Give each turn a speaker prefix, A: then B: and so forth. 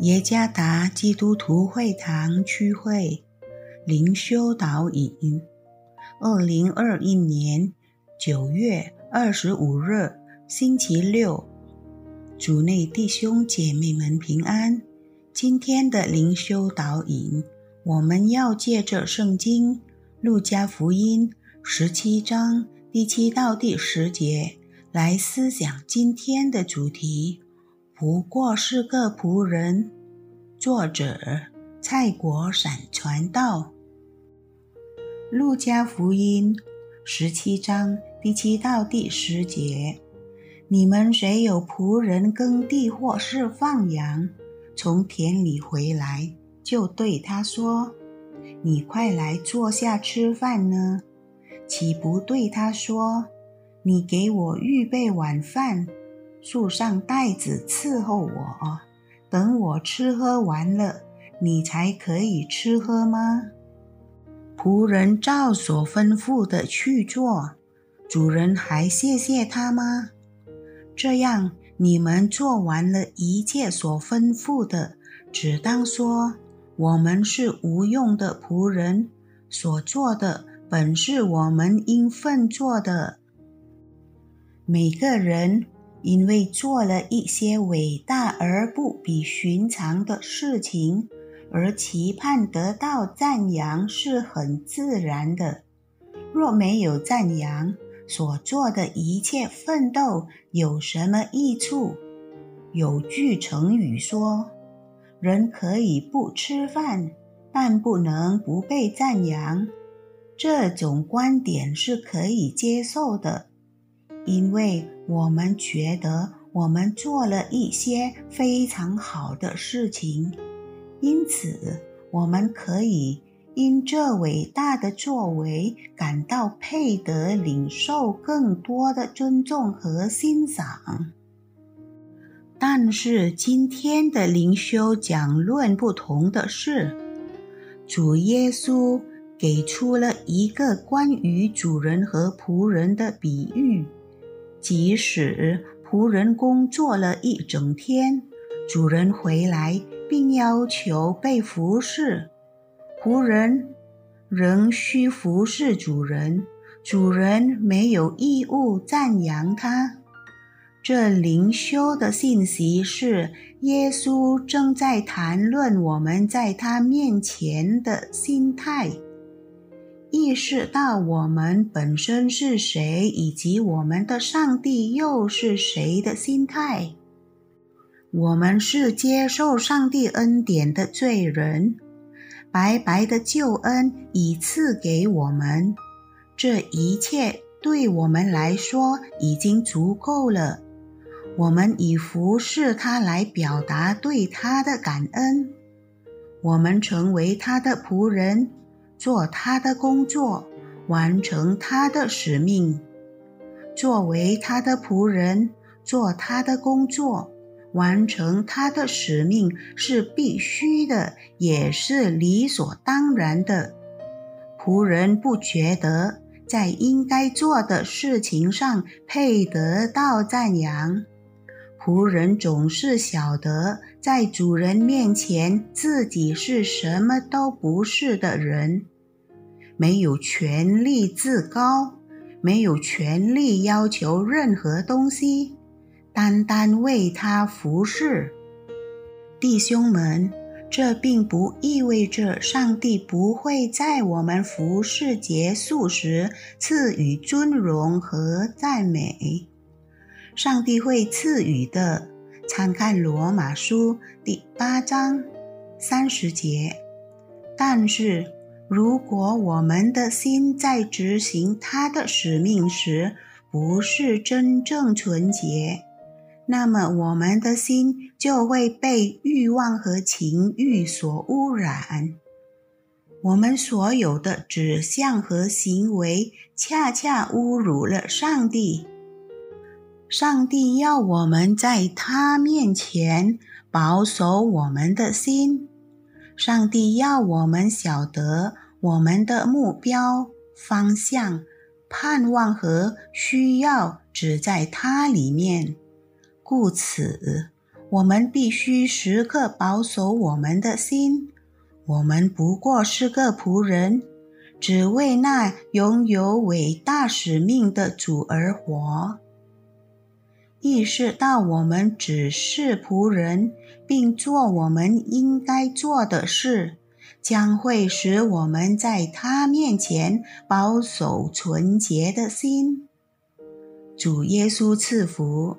A: 耶加达基督徒会堂区会灵修导引，二零二一年九月二十五日星期六，主内弟兄姐妹们平安。今天的灵修导引，我们要借着圣经路加福音十七章第七到第十节来思想今天的主题。不过是个仆人。作者蔡国闪传道。路加福音十七章第七到第十节：你们谁有仆人耕地或是放羊，从田里回来，就对他说：“你快来坐下吃饭呢？”岂不对他说：“你给我预备晚饭？”束上带子伺候我，等我吃喝完了，你才可以吃喝吗？仆人照所吩咐的去做，主人还谢谢他吗？这样，你们做完了一切所吩咐的，只当说：我们是无用的仆人，所做的本是我们应分做的。每个人。因为做了一些伟大而不比寻常的事情，而期盼得到赞扬是很自然的。若没有赞扬，所做的一切奋斗有什么益处？有句成语说：“人可以不吃饭，但不能不被赞扬。”这种观点是可以接受的。因为我们觉得我们做了一些非常好的事情，因此我们可以因这伟大的作为感到配得领受更多的尊重和欣赏。但是今天的灵修讲论不同的是，主耶稣给出了一个关于主人和仆人的比喻。即使仆人工作了一整天，主人回来并要求被服侍，仆人仍需服侍主人。主人没有义务赞扬他。这灵修的信息是：耶稣正在谈论我们在他面前的心态。意识到我们本身是谁，以及我们的上帝又是谁的心态。我们是接受上帝恩典的罪人，白白的救恩已赐给我们，这一切对我们来说已经足够了。我们以服侍他来表达对他的感恩，我们成为他的仆人。做他的工作，完成他的使命。作为他的仆人，做他的工作，完成他的使命是必须的，也是理所当然的。仆人不觉得在应该做的事情上配得到赞扬。仆人总是晓得，在主人面前自己是什么都不是的人，没有权利自高，没有权利要求任何东西，单单为他服侍。弟兄们，这并不意味着上帝不会在我们服侍结束时赐予尊荣和赞美。上帝会赐予的，参看罗马书第八章三十节。但是，如果我们的心在执行他的使命时不是真正纯洁，那么我们的心就会被欲望和情欲所污染。我们所有的指向和行为，恰恰侮辱了上帝。上帝要我们在他面前保守我们的心。上帝要我们晓得我们的目标、方向、盼望和需要只在他里面。故此，我们必须时刻保守我们的心。我们不过是个仆人，只为那拥有伟大使命的主而活。意识到我们只是仆人，并做我们应该做的事，将会使我们在他面前保守纯洁的心。主耶稣赐福。